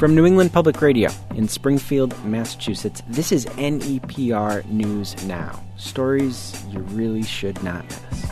From New England Public Radio in Springfield, Massachusetts, this is NEPR News Now. Stories you really should not miss.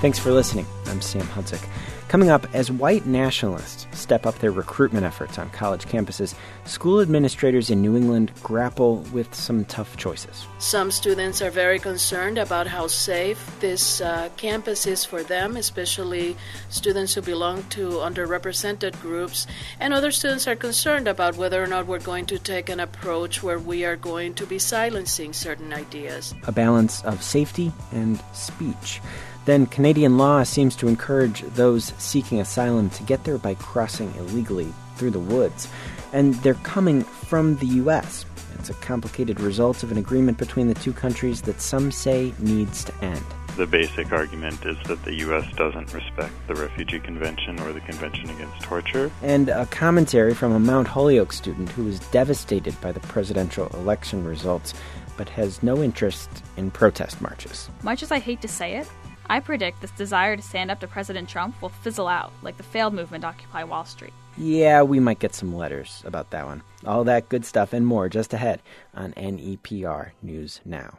Thanks for listening. I'm Sam Hudzik. Coming up, as white nationalists step up their recruitment efforts on college campuses, school administrators in New England grapple with some tough choices. Some students are very concerned about how safe this uh, campus is for them, especially students who belong to underrepresented groups. And other students are concerned about whether or not we're going to take an approach where we are going to be silencing certain ideas. A balance of safety and speech. Then Canadian law seems to encourage those seeking asylum to get there by crossing illegally through the woods. And they're coming from the U.S. It's a complicated result of an agreement between the two countries that some say needs to end. The basic argument is that the U.S. doesn't respect the Refugee Convention or the Convention Against Torture. And a commentary from a Mount Holyoke student who was devastated by the presidential election results but has no interest in protest marches. Much as I hate to say it, I predict this desire to stand up to President Trump will fizzle out, like the failed movement Occupy Wall Street. Yeah, we might get some letters about that one. All that good stuff and more just ahead on NEPR News Now.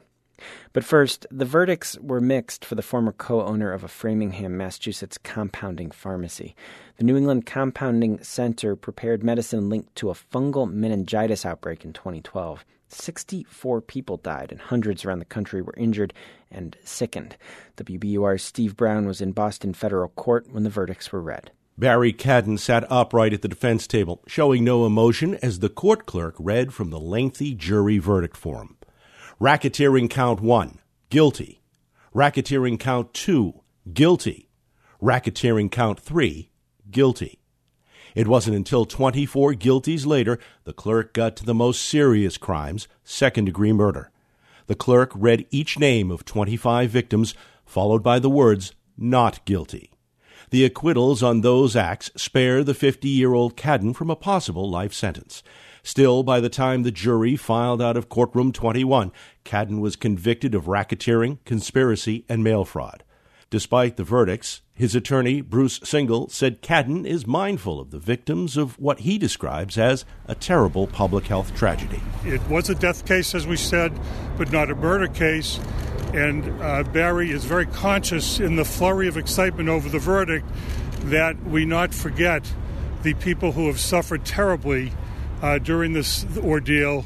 But first, the verdicts were mixed for the former co owner of a Framingham, Massachusetts compounding pharmacy. The New England Compounding Center prepared medicine linked to a fungal meningitis outbreak in 2012. 64 people died, and hundreds around the country were injured and sickened. WBUR's Steve Brown was in Boston federal court when the verdicts were read. Barry Cadden sat upright at the defense table, showing no emotion as the court clerk read from the lengthy jury verdict form. Racketeering count one, guilty. Racketeering count two, guilty. Racketeering count three, guilty. It wasn't until 24 guilties later the clerk got to the most serious crimes, second degree murder. The clerk read each name of 25 victims, followed by the words, not guilty. The acquittals on those acts spare the 50 year old Cadden from a possible life sentence. Still, by the time the jury filed out of courtroom 21, Cadden was convicted of racketeering, conspiracy, and mail fraud. Despite the verdicts, his attorney, Bruce Singal, said Cadden is mindful of the victims of what he describes as a terrible public health tragedy. It was a death case, as we said, but not a murder case. And uh, Barry is very conscious in the flurry of excitement over the verdict that we not forget the people who have suffered terribly uh, during this ordeal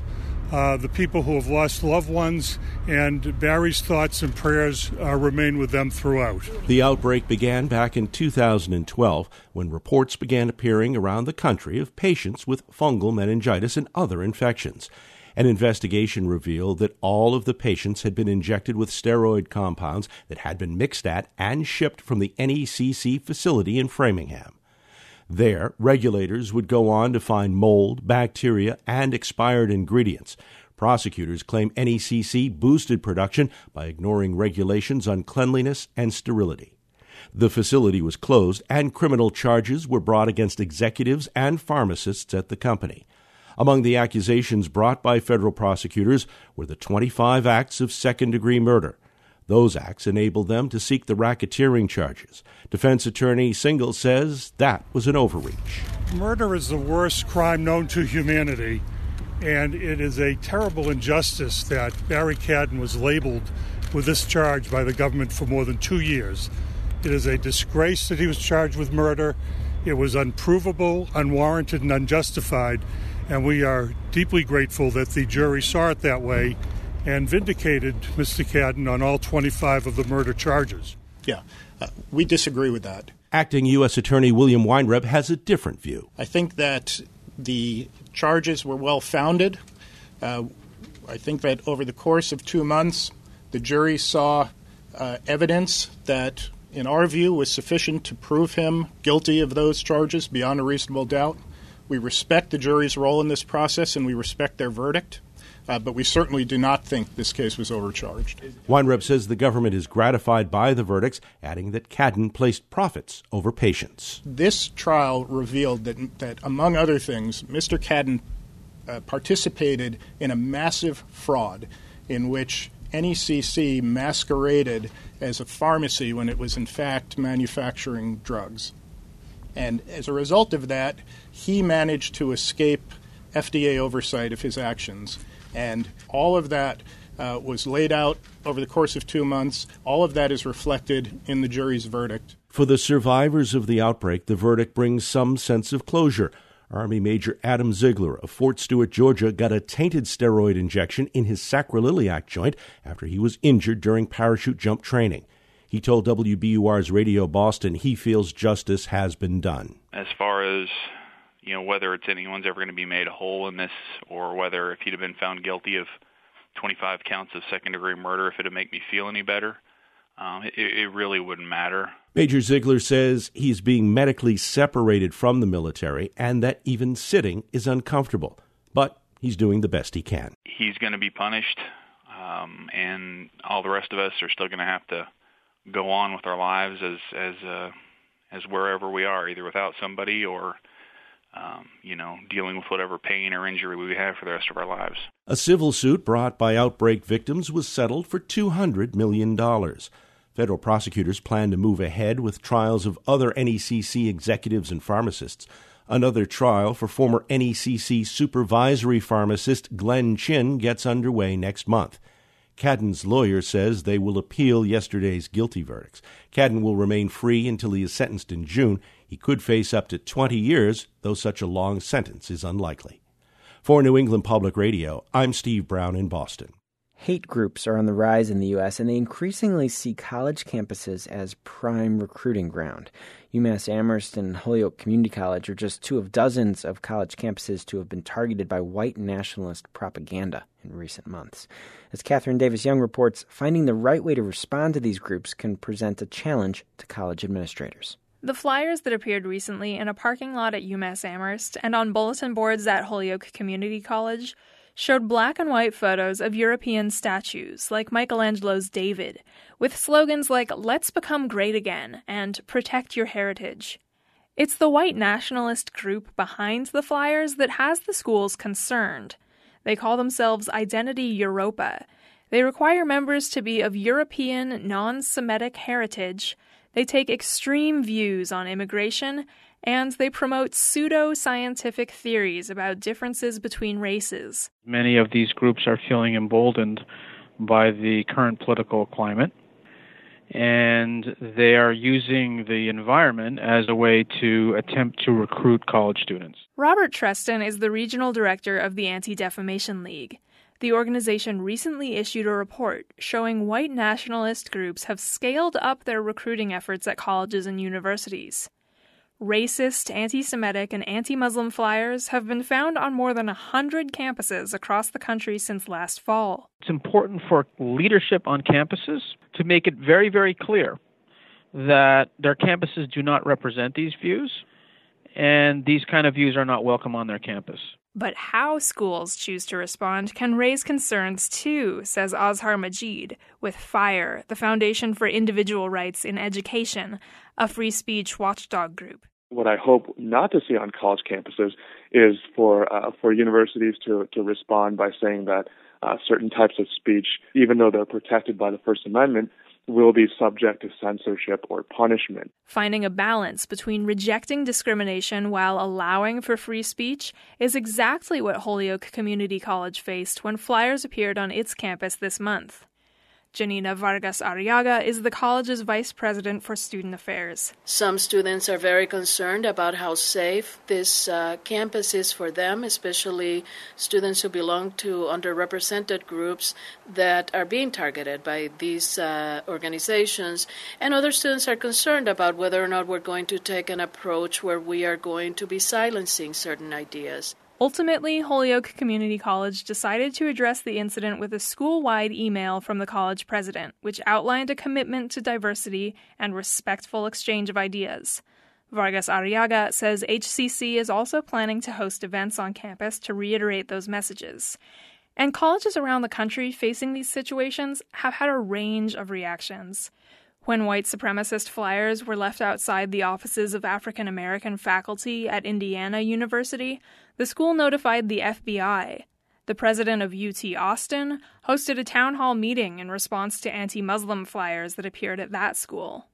uh, the people who have lost loved ones, and Barry's thoughts and prayers uh, remain with them throughout. The outbreak began back in 2012 when reports began appearing around the country of patients with fungal meningitis and other infections. An investigation revealed that all of the patients had been injected with steroid compounds that had been mixed at and shipped from the NECC facility in Framingham. There, regulators would go on to find mold, bacteria, and expired ingredients. Prosecutors claim NECC boosted production by ignoring regulations on cleanliness and sterility. The facility was closed, and criminal charges were brought against executives and pharmacists at the company. Among the accusations brought by federal prosecutors were the 25 acts of second degree murder, those acts enabled them to seek the racketeering charges. Defense attorney Singal says that was an overreach. Murder is the worst crime known to humanity, and it is a terrible injustice that Barry Cadden was labeled with this charge by the government for more than two years. It is a disgrace that he was charged with murder. It was unprovable, unwarranted, and unjustified, and we are deeply grateful that the jury saw it that way and vindicated Mr. Cadden on all 25 of the murder charges. Yeah, uh, we disagree with that. Acting U.S. Attorney William Weinreb has a different view. I think that the charges were well founded. Uh, I think that over the course of two months, the jury saw uh, evidence that, in our view, was sufficient to prove him guilty of those charges beyond a reasonable doubt. We respect the jury's role in this process and we respect their verdict. Uh, but we certainly do not think this case was overcharged. Weinreb says the government is gratified by the verdicts, adding that Cadden placed profits over patients. This trial revealed that, that among other things, Mr. Cadden uh, participated in a massive fraud in which NECC masqueraded as a pharmacy when it was in fact manufacturing drugs. And as a result of that, he managed to escape FDA oversight of his actions. And all of that uh, was laid out over the course of two months. All of that is reflected in the jury's verdict. For the survivors of the outbreak, the verdict brings some sense of closure. Army Major Adam Ziegler of Fort Stewart, Georgia, got a tainted steroid injection in his sacroiliac joint after he was injured during parachute jump training. He told WBUR's Radio Boston he feels justice has been done. As far as you know, whether it's anyone's ever going to be made whole in this, or whether if he'd have been found guilty of 25 counts of second degree murder, if it'd make me feel any better, um, it, it really wouldn't matter. Major Ziegler says he's being medically separated from the military and that even sitting is uncomfortable, but he's doing the best he can. He's going to be punished, um, and all the rest of us are still going to have to go on with our lives as as uh, as wherever we are, either without somebody or um, you know, dealing with whatever pain or injury we have for the rest of our lives. A civil suit brought by outbreak victims was settled for $200 million. Federal prosecutors plan to move ahead with trials of other NECC executives and pharmacists. Another trial for former NECC supervisory pharmacist Glenn Chin gets underway next month. Cadden's lawyer says they will appeal yesterday's guilty verdicts. Cadden will remain free until he is sentenced in June. He could face up to 20 years, though such a long sentence is unlikely. For New England Public Radio, I'm Steve Brown in Boston. Hate groups are on the rise in the U.S., and they increasingly see college campuses as prime recruiting ground. UMass Amherst and Holyoke Community College are just two of dozens of college campuses to have been targeted by white nationalist propaganda in recent months. As Katherine Davis Young reports, finding the right way to respond to these groups can present a challenge to college administrators. The flyers that appeared recently in a parking lot at UMass Amherst and on bulletin boards at Holyoke Community College showed black and white photos of European statues like Michelangelo's David, with slogans like Let's Become Great Again and Protect Your Heritage. It's the white nationalist group behind the flyers that has the schools concerned. They call themselves Identity Europa. They require members to be of European, non Semitic heritage. They take extreme views on immigration and they promote pseudo scientific theories about differences between races. Many of these groups are feeling emboldened by the current political climate, and they are using the environment as a way to attempt to recruit college students. Robert Trestan is the regional director of the Anti Defamation League. The organization recently issued a report showing white nationalist groups have scaled up their recruiting efforts at colleges and universities. Racist, anti Semitic, and anti Muslim flyers have been found on more than 100 campuses across the country since last fall. It's important for leadership on campuses to make it very, very clear that their campuses do not represent these views, and these kind of views are not welcome on their campus. But how schools choose to respond can raise concerns too, says Azhar Majeed, with FIRE, the Foundation for Individual Rights in Education, a free speech watchdog group. What I hope not to see on college campuses is for uh, for universities to to respond by saying that uh, certain types of speech, even though they're protected by the First Amendment, will be subject to censorship or punishment. Finding a balance between rejecting discrimination while allowing for free speech is exactly what Holyoke Community College faced when flyers appeared on its campus this month. Janina Vargas Arriaga is the college's vice president for student affairs. Some students are very concerned about how safe this uh, campus is for them, especially students who belong to underrepresented groups that are being targeted by these uh, organizations. And other students are concerned about whether or not we're going to take an approach where we are going to be silencing certain ideas. Ultimately, Holyoke Community College decided to address the incident with a school wide email from the college president, which outlined a commitment to diversity and respectful exchange of ideas. Vargas Arriaga says HCC is also planning to host events on campus to reiterate those messages. And colleges around the country facing these situations have had a range of reactions. When white supremacist flyers were left outside the offices of African American faculty at Indiana University, the school notified the FBI. The president of UT Austin hosted a town hall meeting in response to anti Muslim flyers that appeared at that school.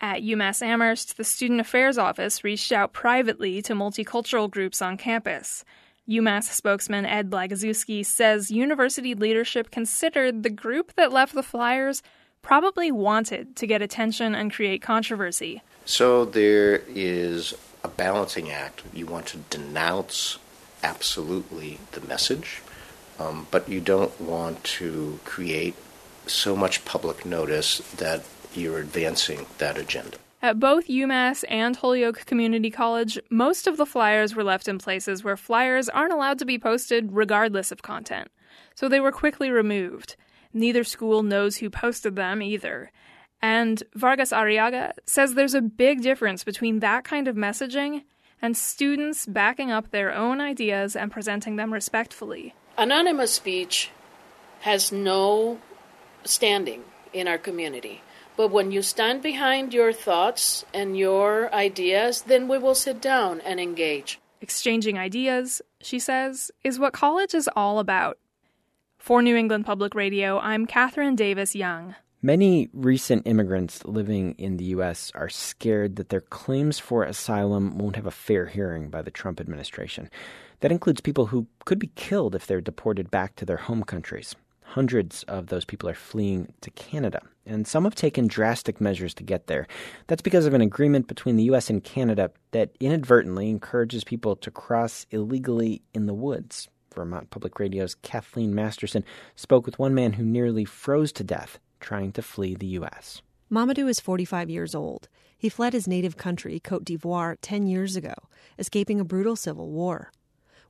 At UMass Amherst, the Student Affairs Office reached out privately to multicultural groups on campus. UMass spokesman Ed Blaguszewski says university leadership considered the group that left the flyers probably wanted to get attention and create controversy. So there is a balancing act. You want to denounce absolutely the message, um, but you don't want to create so much public notice that you're advancing that agenda. At both UMass and Holyoke Community College, most of the flyers were left in places where flyers aren't allowed to be posted regardless of content, so they were quickly removed. Neither school knows who posted them either. And Vargas Arriaga says there's a big difference between that kind of messaging and students backing up their own ideas and presenting them respectfully. Anonymous speech has no standing in our community. But when you stand behind your thoughts and your ideas, then we will sit down and engage. Exchanging ideas, she says, is what college is all about. For New England Public Radio, I'm Katherine Davis Young. Many recent immigrants living in the U.S. are scared that their claims for asylum won't have a fair hearing by the Trump administration. That includes people who could be killed if they're deported back to their home countries. Hundreds of those people are fleeing to Canada, and some have taken drastic measures to get there. That's because of an agreement between the U.S. and Canada that inadvertently encourages people to cross illegally in the woods. Vermont Public Radio's Kathleen Masterson spoke with one man who nearly froze to death trying to flee the U.S. Mamadou is 45 years old. He fled his native country, Cote d'Ivoire, 10 years ago, escaping a brutal civil war.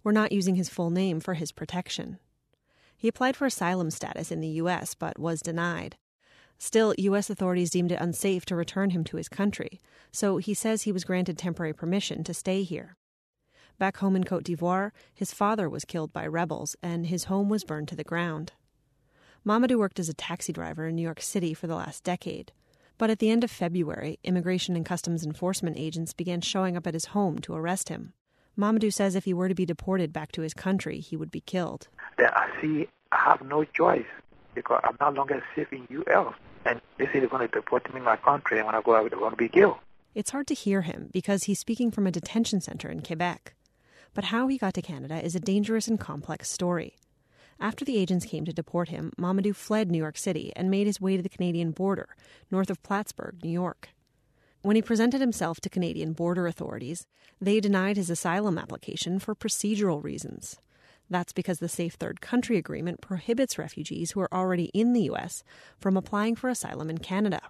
We're not using his full name for his protection. He applied for asylum status in the U.S., but was denied. Still, U.S. authorities deemed it unsafe to return him to his country, so he says he was granted temporary permission to stay here. Back home in Cote d'Ivoire, his father was killed by rebels, and his home was burned to the ground. Mamadou worked as a taxi driver in New York City for the last decade. But at the end of February, Immigration and Customs Enforcement agents began showing up at his home to arrest him. Mamadou says if he were to be deported back to his country, he would be killed. I see I have no choice because I'm no longer safe in U.S. And they say they're going to deport me in my country, and when I go out, they're going to be killed. It's hard to hear him because he's speaking from a detention center in Quebec. But how he got to Canada is a dangerous and complex story. After the agents came to deport him, Mamadou fled New York City and made his way to the Canadian border, north of Plattsburgh, New York. When he presented himself to Canadian border authorities, they denied his asylum application for procedural reasons. That's because the Safe Third Country Agreement prohibits refugees who are already in the U.S. from applying for asylum in Canada.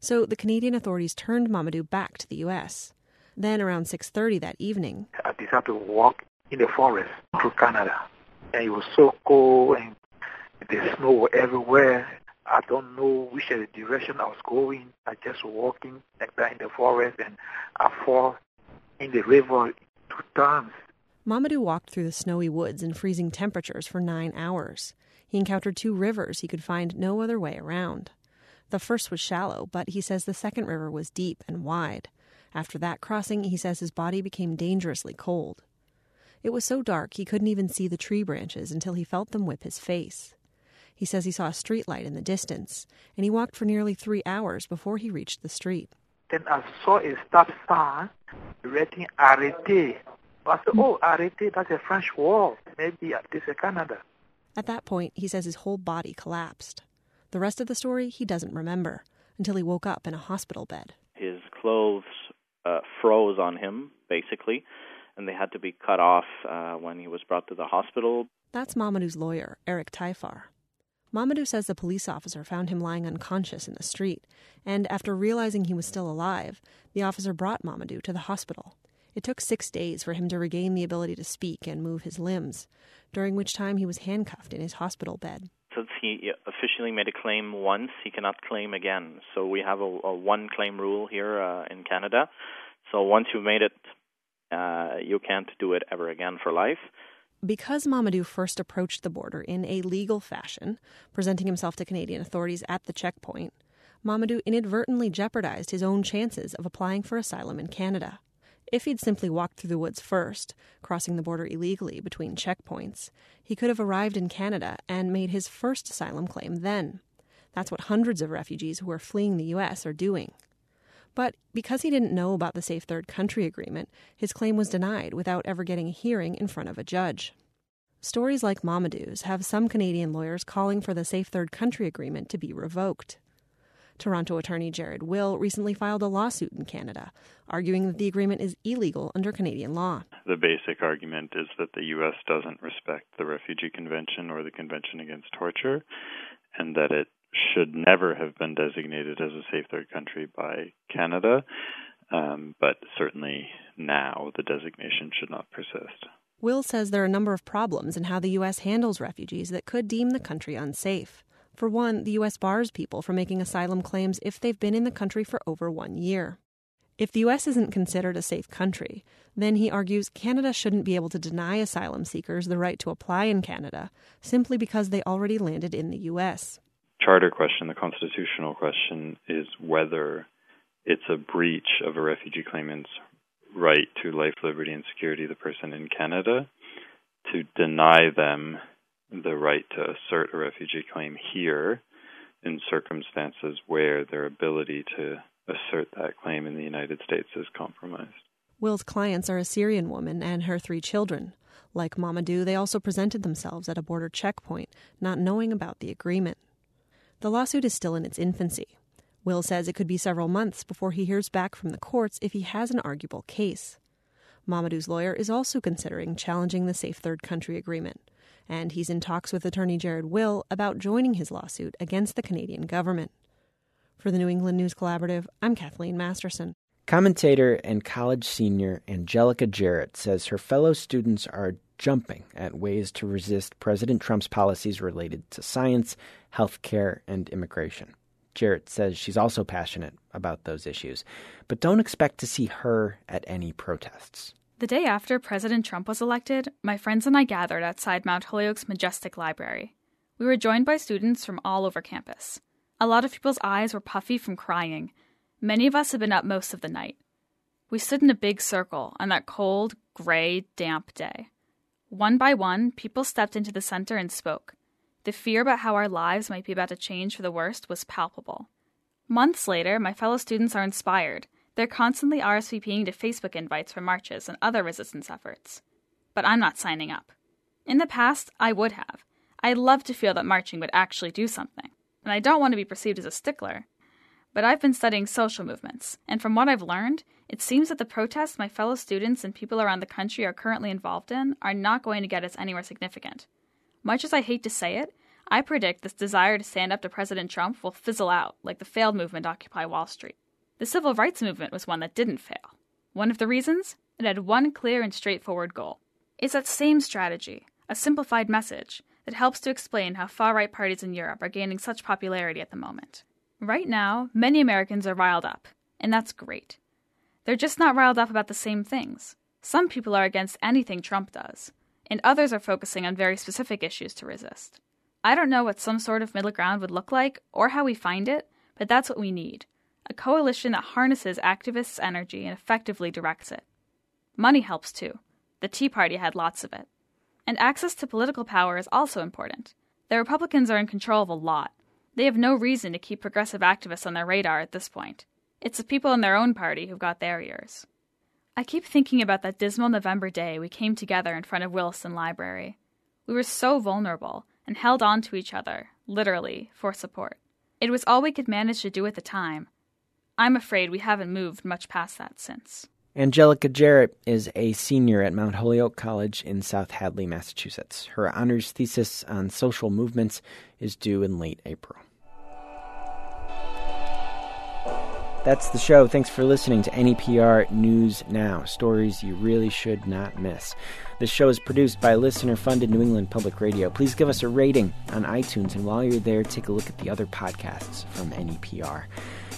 So the Canadian authorities turned Mamadou back to the U.S. Then, around 6:30 that evening, I decided to walk in the forest through Canada, and it was so cold, and the snow was everywhere. I don't know which direction I was going. I just walking like that in the forest, and I fall in the river two times. Mamadou walked through the snowy woods in freezing temperatures for nine hours. He encountered two rivers he could find no other way around. The first was shallow, but he says the second river was deep and wide. After that crossing, he says his body became dangerously cold. It was so dark he couldn't even see the tree branches until he felt them whip his face. He says he saw a street light in the distance, and he walked for nearly three hours before he reached the street. Then I saw a stop sign writing Arrêté. I said, oh, Arrêté, that's a French word. Maybe this is Canada. At that point, he says his whole body collapsed. The rest of the story he doesn't remember until he woke up in a hospital bed. His clothes uh, froze on him, basically, and they had to be cut off uh, when he was brought to the hospital. That's Mamadou's lawyer, Eric Taillefer. Mamadou says the police officer found him lying unconscious in the street, and after realizing he was still alive, the officer brought Mamadou to the hospital. It took six days for him to regain the ability to speak and move his limbs, during which time he was handcuffed in his hospital bed. Since he officially made a claim once, he cannot claim again. So we have a, a one claim rule here uh, in Canada. So once you've made it, uh, you can't do it ever again for life. Because Mamadou first approached the border in a legal fashion, presenting himself to Canadian authorities at the checkpoint, Mamadou inadvertently jeopardized his own chances of applying for asylum in Canada. If he'd simply walked through the woods first, crossing the border illegally between checkpoints, he could have arrived in Canada and made his first asylum claim then. That's what hundreds of refugees who are fleeing the U.S. are doing. But because he didn't know about the Safe Third Country Agreement, his claim was denied without ever getting a hearing in front of a judge. Stories like Mamadou's have some Canadian lawyers calling for the Safe Third Country Agreement to be revoked. Toronto attorney Jared Will recently filed a lawsuit in Canada, arguing that the agreement is illegal under Canadian law. The basic argument is that the U.S. doesn't respect the Refugee Convention or the Convention Against Torture, and that it should never have been designated as a safe third country by Canada, um, but certainly now the designation should not persist. Will says there are a number of problems in how the U.S. handles refugees that could deem the country unsafe. For one, the U.S. bars people from making asylum claims if they've been in the country for over one year. If the U.S. isn't considered a safe country, then he argues Canada shouldn't be able to deny asylum seekers the right to apply in Canada simply because they already landed in the U.S. Charter question, the constitutional question, is whether it's a breach of a refugee claimant's right to life, liberty, and security the person in Canada to deny them the right to assert a refugee claim here in circumstances where their ability to assert that claim in the United States is compromised. Will's clients are a Syrian woman and her three children. Like Mamadou, they also presented themselves at a border checkpoint, not knowing about the agreement. The lawsuit is still in its infancy. Will says it could be several months before he hears back from the courts if he has an arguable case. Mamadou's lawyer is also considering challenging the Safe Third Country Agreement, and he's in talks with attorney Jared Will about joining his lawsuit against the Canadian government. For the New England News Collaborative, I'm Kathleen Masterson. Commentator and college senior Angelica Jarrett says her fellow students are jumping at ways to resist President Trump's policies related to science, health care, and immigration. Jarrett says she's also passionate about those issues, but don't expect to see her at any protests. The day after President Trump was elected, my friends and I gathered outside Mount Holyoke's majestic library. We were joined by students from all over campus. A lot of people's eyes were puffy from crying. Many of us had been up most of the night. We stood in a big circle on that cold, gray, damp day. One by one, people stepped into the center and spoke. The fear about how our lives might be about to change for the worst was palpable. Months later, my fellow students are inspired they're constantly RSVPing to Facebook invites for marches and other resistance efforts. But I'm not signing up. In the past, I would have. I'd love to feel that marching would actually do something. And I don't want to be perceived as a stickler. But I've been studying social movements, and from what I've learned, it seems that the protests my fellow students and people around the country are currently involved in are not going to get us anywhere significant. Much as I hate to say it, I predict this desire to stand up to President Trump will fizzle out like the failed movement Occupy Wall Street. The civil rights movement was one that didn't fail. One of the reasons? It had one clear and straightforward goal. It's that same strategy, a simplified message, that helps to explain how far right parties in Europe are gaining such popularity at the moment. Right now, many Americans are riled up, and that's great. They're just not riled up about the same things. Some people are against anything Trump does, and others are focusing on very specific issues to resist. I don't know what some sort of middle ground would look like or how we find it, but that's what we need a coalition that harnesses activists' energy and effectively directs it. Money helps too. The Tea Party had lots of it. And access to political power is also important. The Republicans are in control of a lot. They have no reason to keep progressive activists on their radar at this point. It's the people in their own party who've got their ears. I keep thinking about that dismal November day we came together in front of Williston Library. We were so vulnerable and held on to each other, literally, for support. It was all we could manage to do at the time, I'm afraid we haven't moved much past that since. Angelica Jarrett is a senior at Mount Holyoke College in South Hadley, Massachusetts. Her honors thesis on social movements is due in late April. That's the show. Thanks for listening to NEPR News Now, stories you really should not miss. This show is produced by listener funded New England Public Radio. Please give us a rating on iTunes, and while you're there, take a look at the other podcasts from NEPR.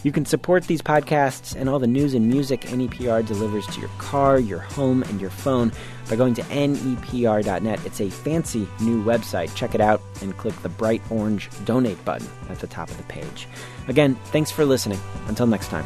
You can support these podcasts and all the news and music NEPR delivers to your car, your home, and your phone by going to nepr.net. It's a fancy new website. Check it out and click the bright orange donate button at the top of the page. Again, thanks for listening. Until next time.